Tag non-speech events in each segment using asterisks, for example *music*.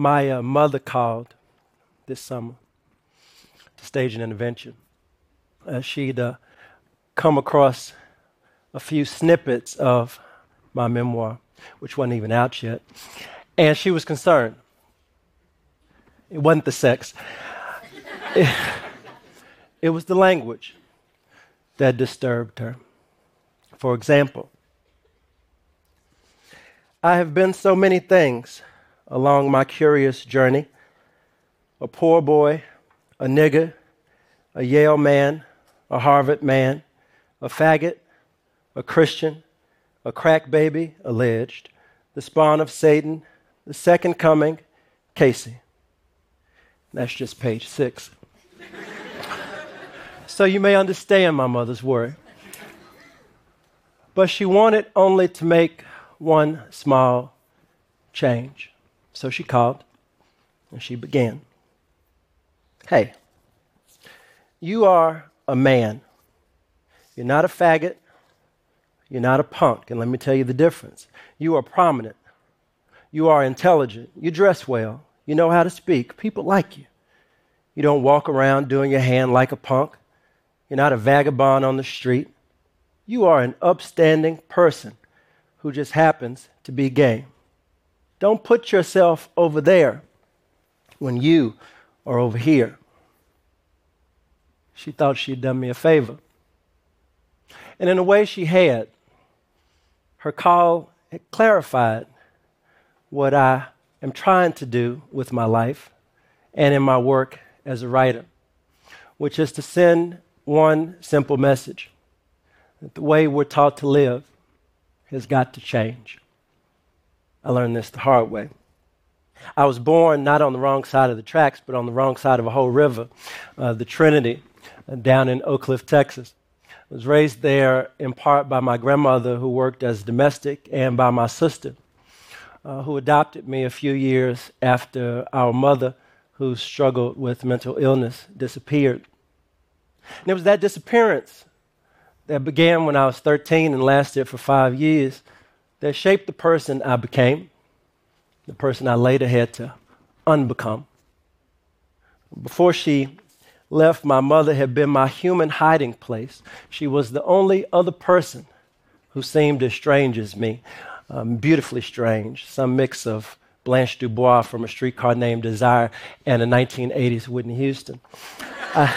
My uh, mother called this summer to stage an intervention. Uh, she'd uh, come across a few snippets of my memoir, which wasn't even out yet, and she was concerned. It wasn't the sex, it, *laughs* it was the language that disturbed her. For example, I have been so many things along my curious journey a poor boy, a nigger, a Yale man, a Harvard man, a faggot, a Christian, a crack baby, alleged, the spawn of Satan, the second coming, Casey. That's just page six. *laughs* so you may understand my mother's worry. But she wanted only to make one small change. So she called and she began. Hey, you are a man. You're not a faggot. You're not a punk. And let me tell you the difference. You are prominent. You are intelligent. You dress well. You know how to speak. People like you. You don't walk around doing your hand like a punk. You're not a vagabond on the street. You are an upstanding person who just happens to be gay. Don't put yourself over there when you are over here. She thought she'd done me a favor. And in a way, she had. Her call clarified what I am trying to do with my life and in my work as a writer, which is to send one simple message that the way we're taught to live has got to change. I learned this the hard way. I was born not on the wrong side of the tracks, but on the wrong side of a whole river, uh, the Trinity, uh, down in Oak Cliff, Texas. I was raised there in part by my grandmother, who worked as domestic, and by my sister, uh, who adopted me a few years after our mother, who struggled with mental illness, disappeared. And it was that disappearance that began when I was 13 and lasted for five years that shaped the person I became, the person I later had to unbecome. Before she left, my mother had been my human hiding place. She was the only other person who seemed as strange as me, um, beautifully strange, some mix of Blanche Dubois from A Streetcar Named Desire and a 1980s Whitney Houston. I,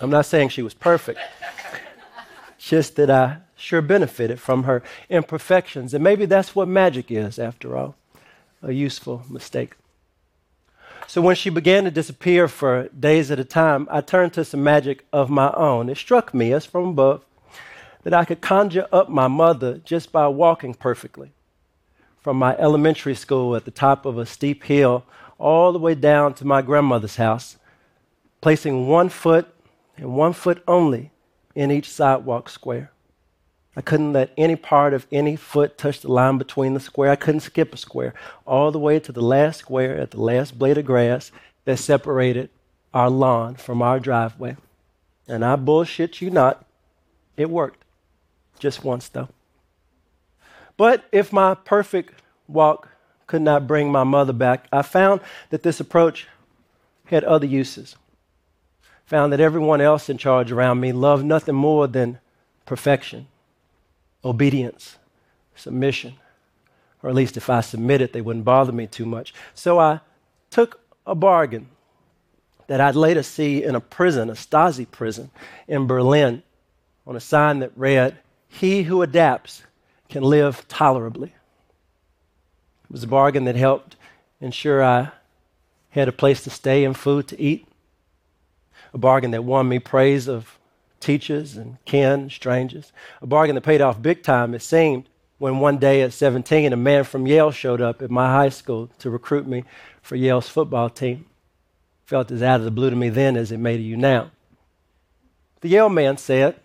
I'm not saying she was perfect, just that I sure benefited from her imperfections. And maybe that's what magic is, after all a useful mistake. So when she began to disappear for days at a time, I turned to some magic of my own. It struck me as from above that I could conjure up my mother just by walking perfectly from my elementary school at the top of a steep hill all the way down to my grandmother's house, placing one foot and one foot only in each sidewalk square. I couldn't let any part of any foot touch the line between the square. I couldn't skip a square, all the way to the last square at the last blade of grass that separated our lawn from our driveway. And I bullshit you not, it worked. Just once, though. But if my perfect walk could not bring my mother back, I found that this approach had other uses found that everyone else in charge around me loved nothing more than perfection, obedience, submission. Or at least if I submitted, they wouldn't bother me too much. So I took a bargain that I'd later see in a prison, a Stasi prison in Berlin, on a sign that read, He who adapts can live tolerably. It was a bargain that helped ensure I had a place to stay and food to eat a bargain that won me praise of teachers and kin, strangers, a bargain that paid off big time, it seemed, when one day at 17, a man from Yale showed up at my high school to recruit me for Yale's football team. Felt as out of the blue to me then as it may to you now. The Yale man said,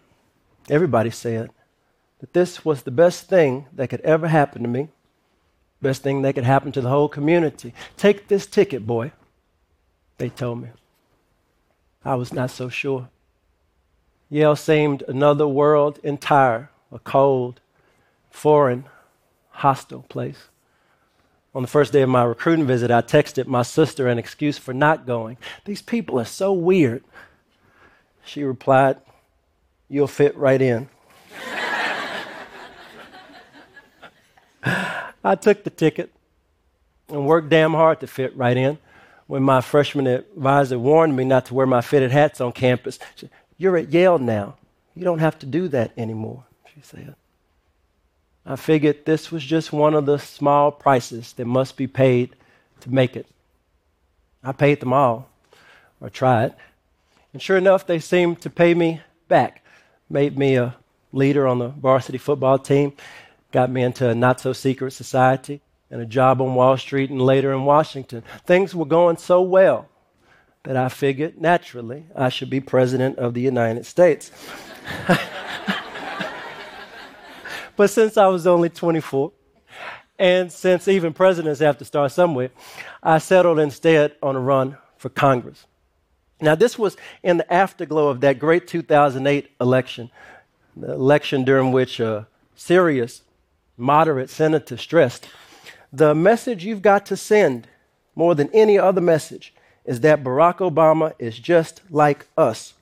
everybody said, that this was the best thing that could ever happen to me, best thing that could happen to the whole community. Take this ticket, boy, they told me. I was not so sure. Yale seemed another world entire, a cold, foreign, hostile place. On the first day of my recruiting visit, I texted my sister an excuse for not going. These people are so weird. She replied, You'll fit right in. *laughs* I took the ticket and worked damn hard to fit right in. When my freshman advisor warned me not to wear my fitted hats on campus, You're at Yale now. You don't have to do that anymore, she said. I figured this was just one of the small prices that must be paid to make it. I paid them all, or tried. And sure enough, they seemed to pay me back. Made me a leader on the varsity football team, got me into a not so secret society and a job on Wall Street and later in Washington. Things were going so well that I figured naturally I should be president of the United States. *laughs* but since I was only 24, and since even presidents have to start somewhere, I settled instead on a run for Congress. Now, this was in the afterglow of that great 2008 election, the election during which a serious, moderate senator stressed the message you've got to send more than any other message is that Barack Obama is just like us.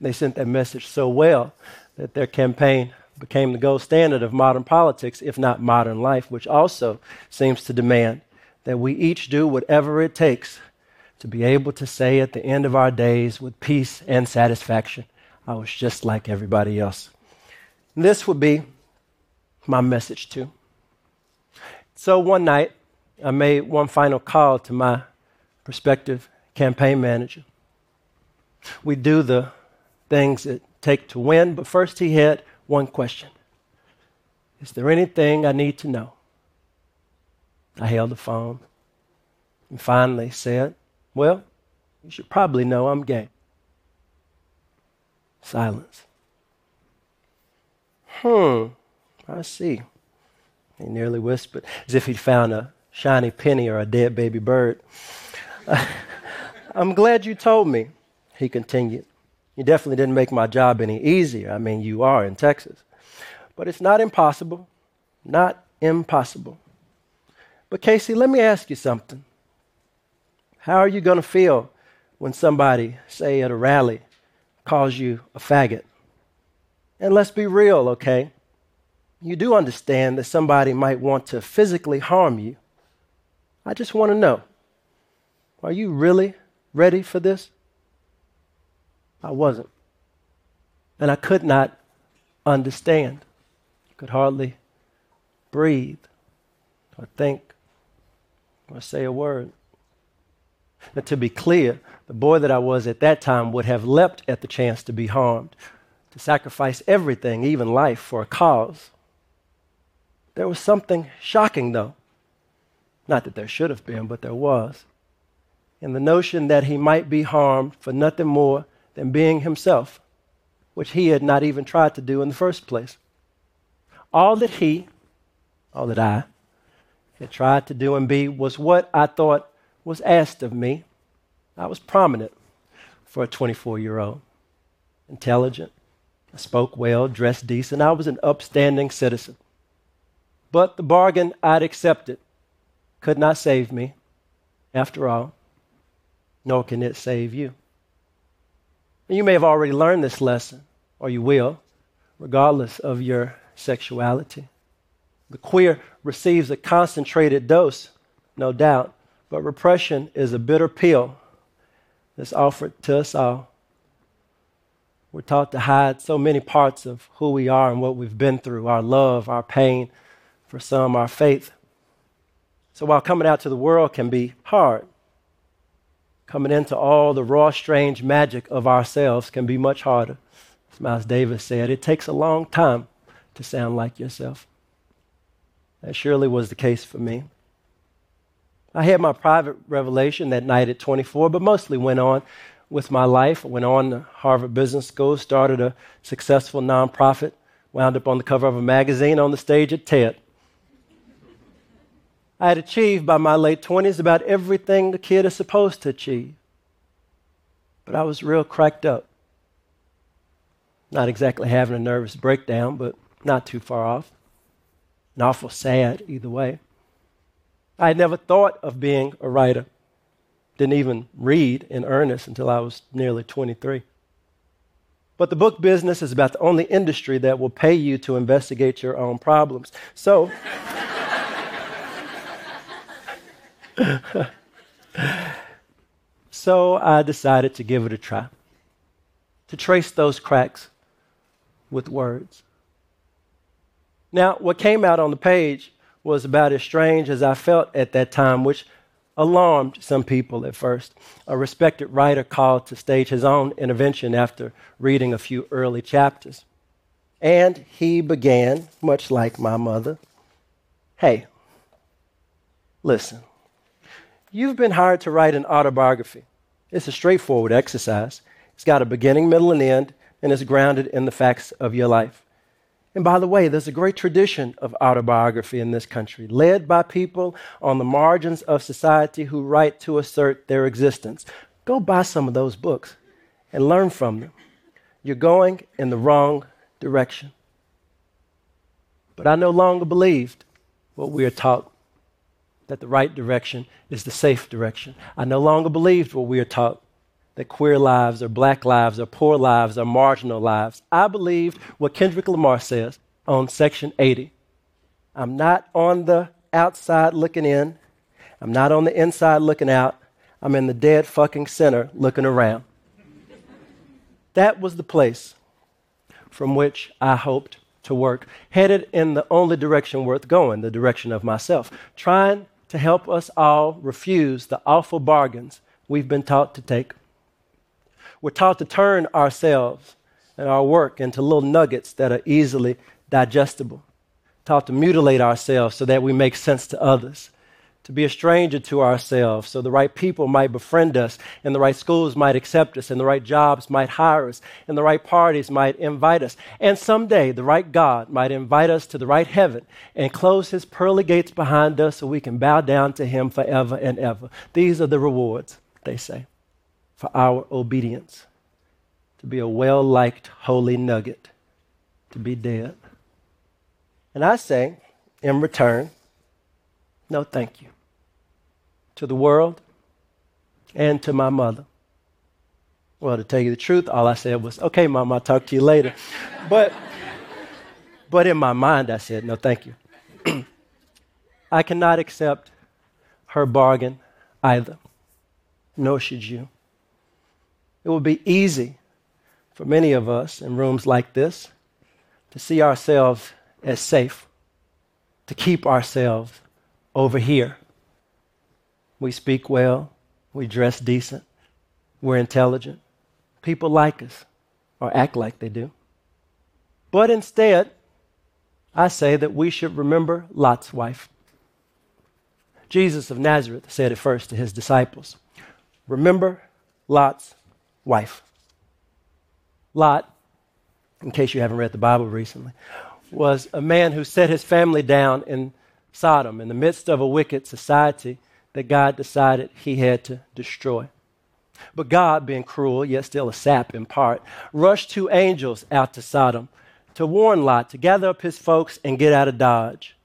They sent that message so well that their campaign became the gold standard of modern politics, if not modern life, which also seems to demand that we each do whatever it takes to be able to say at the end of our days with peace and satisfaction, I was just like everybody else. And this would be my message too. So one night, I made one final call to my prospective campaign manager. We do the things it take to win, but first he had one question. Is there anything I need to know? I held the phone and finally said, well, you should probably know I'm gay. Silence. Hmm, I see. He nearly whispered, as if he'd found a shiny penny or a dead baby bird. *laughs* I'm glad you told me, he continued. You definitely didn't make my job any easier. I mean, you are in Texas. But it's not impossible. Not impossible. But, Casey, let me ask you something. How are you going to feel when somebody, say at a rally, calls you a faggot? And let's be real, okay? You do understand that somebody might want to physically harm you. I just want to know are you really ready for this? I wasn't. And I could not understand. Could hardly breathe or think or say a word. Now, to be clear, the boy that I was at that time would have leapt at the chance to be harmed, to sacrifice everything, even life, for a cause. There was something shocking, though. Not that there should have been, but there was. In the notion that he might be harmed for nothing more than being himself, which he had not even tried to do in the first place. All that he, all that I, had tried to do and be was what I thought was asked of me. I was prominent for a 24 year old, intelligent, I spoke well, dressed decent. I was an upstanding citizen. But the bargain I'd accepted could not save me, after all, nor can it save you. And you may have already learned this lesson, or you will, regardless of your sexuality. The queer receives a concentrated dose, no doubt, but repression is a bitter pill that's offered to us all. We're taught to hide so many parts of who we are and what we've been through our love, our pain, for some, our faith. So while coming out to the world can be hard, coming into all the raw, strange magic of ourselves can be much harder. As Miles Davis said, it takes a long time to sound like yourself. That surely was the case for me. I had my private revelation that night at 24, but mostly went on with my life. I went on to Harvard Business School, started a successful nonprofit, wound up on the cover of a magazine on the stage at TED. I had achieved by my late 20s about everything the kid is supposed to achieve. But I was real cracked up. Not exactly having a nervous breakdown, but not too far off. And awful sad either way. I had never thought of being a writer. Didn't even read in earnest until I was nearly 23. But the book business is about the only industry that will pay you to investigate your own problems. So, so I decided to give it a try, to trace those cracks with words. Now, what came out on the page was about as strange as I felt at that time, which alarmed some people at first. A respected writer called to stage his own intervention after reading a few early chapters. And he began, much like my mother Hey, listen, you've been hired to write an autobiography. It's a straightforward exercise, it's got a beginning, middle, and end, and it's grounded in the facts of your life. And by the way, there's a great tradition of autobiography in this country, led by people on the margins of society who write to assert their existence. Go buy some of those books and learn from them. You're going in the wrong direction. But I no longer believed what we are taught that the right direction is the safe direction. I no longer believed what we are taught that queer lives or black lives or poor lives or marginal lives. I believed what Kendrick Lamar says on Section 80. I'm not on the outside looking in, I'm not on the inside looking out. I'm in the dead fucking center looking around. that was the place from which I hoped to work, headed in the only direction worth going, the direction of myself, trying to help us all refuse the awful bargains we've been taught to take. We're taught to turn ourselves and our work into little nuggets that are easily digestible, taught to mutilate ourselves so that we make sense to others, to be a stranger to ourselves so the right people might befriend us, and the right schools might accept us, and the right jobs might hire us, and the right parties might invite us. And someday the right God might invite us to the right heaven and close his pearly gates behind us so we can bow down to him forever and ever. These are the rewards, they say for our obedience, to be a well liked holy nugget, to be dead. And I say, in return, no thank you to the world and to my mother. Well, to tell you the truth, all I said was, okay, mom, I'll talk to you later. *laughs* but, but in my mind, I said, no, thank you. *clears throat* I cannot accept her bargain either, nor should you. It would be easy for many of us in rooms like this to see ourselves as safe, to keep ourselves over here. We speak well, we dress decent, we're intelligent. People like us or act like they do. But instead, I say that we should remember Lot's wife. Jesus of Nazareth said it first to his disciples Remember Lot's wife. Lot, in case you haven't read the Bible recently, was a man who set his family down in Sodom in the midst of a wicked society that God decided he had to destroy. But God, being cruel, yet still a sap in part, rushed two angels out to Sodom to warn Lot to gather up his folks and get out of Dodge.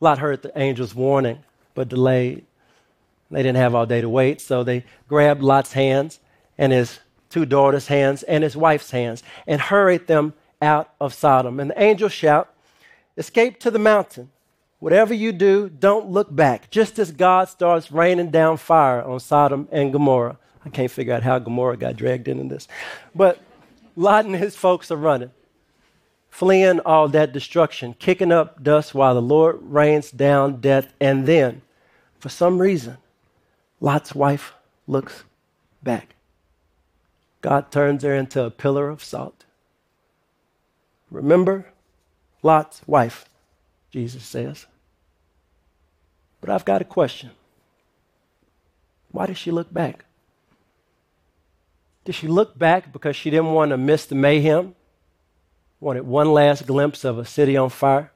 Lot heard the angels' warning, but delayed. They didn't have all day to wait, so they grabbed Lot's hands and his two daughters' hands and his wife's hands and hurried them out of Sodom. And the angels shout, Escape to the mountain. Whatever you do, don't look back. Just as God starts raining down fire on Sodom and Gomorrah. I can't figure out how Gomorrah got dragged into this. But Lot and his folks are running, fleeing all that destruction, kicking up dust while the Lord rains down death. And then, for some reason, Lot's wife looks back. God turns her into a pillar of salt. Remember Lot's wife, Jesus says. But I've got a question. Why did she look back? Did she look back because she didn't want to miss the mayhem? Wanted one last glimpse of a city on fire?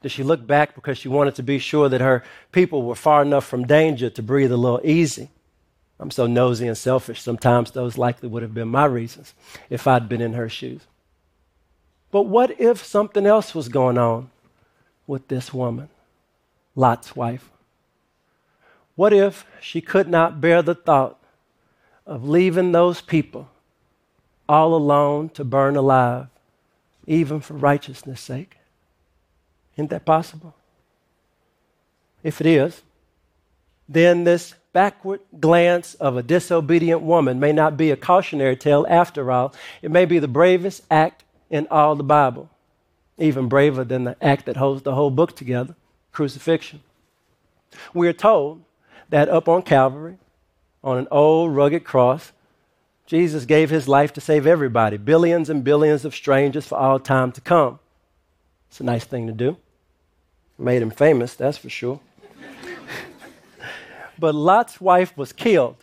Did she look back because she wanted to be sure that her people were far enough from danger to breathe a little easy? I'm so nosy and selfish, sometimes those likely would have been my reasons if I'd been in her shoes. But what if something else was going on with this woman, Lot's wife? What if she could not bear the thought of leaving those people all alone to burn alive, even for righteousness' sake? Isn't that possible? If it is, then this backward glance of a disobedient woman may not be a cautionary tale after all. It may be the bravest act in all the Bible, even braver than the act that holds the whole book together crucifixion. We are told that up on Calvary, on an old rugged cross, Jesus gave his life to save everybody, billions and billions of strangers for all time to come. It's a nice thing to do. Made him famous, that's for sure. *laughs* but Lot's wife was killed,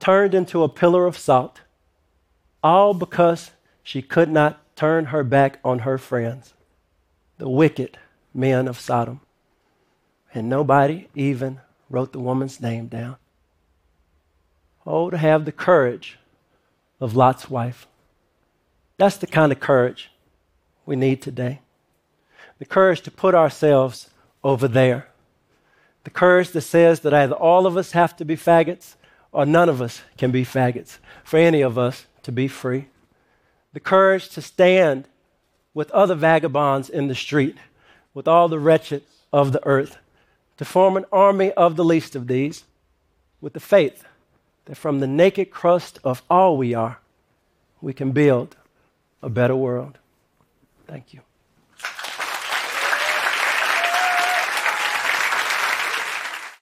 turned into a pillar of salt, all because she could not turn her back on her friends, the wicked men of Sodom. And nobody even wrote the woman's name down. Oh, to have the courage of Lot's wife. That's the kind of courage we need today. The courage to put ourselves over there. The courage that says that either all of us have to be faggots or none of us can be faggots, for any of us to be free. The courage to stand with other vagabonds in the street, with all the wretched of the earth, to form an army of the least of these, with the faith that from the naked crust of all we are, we can build a better world. Thank you.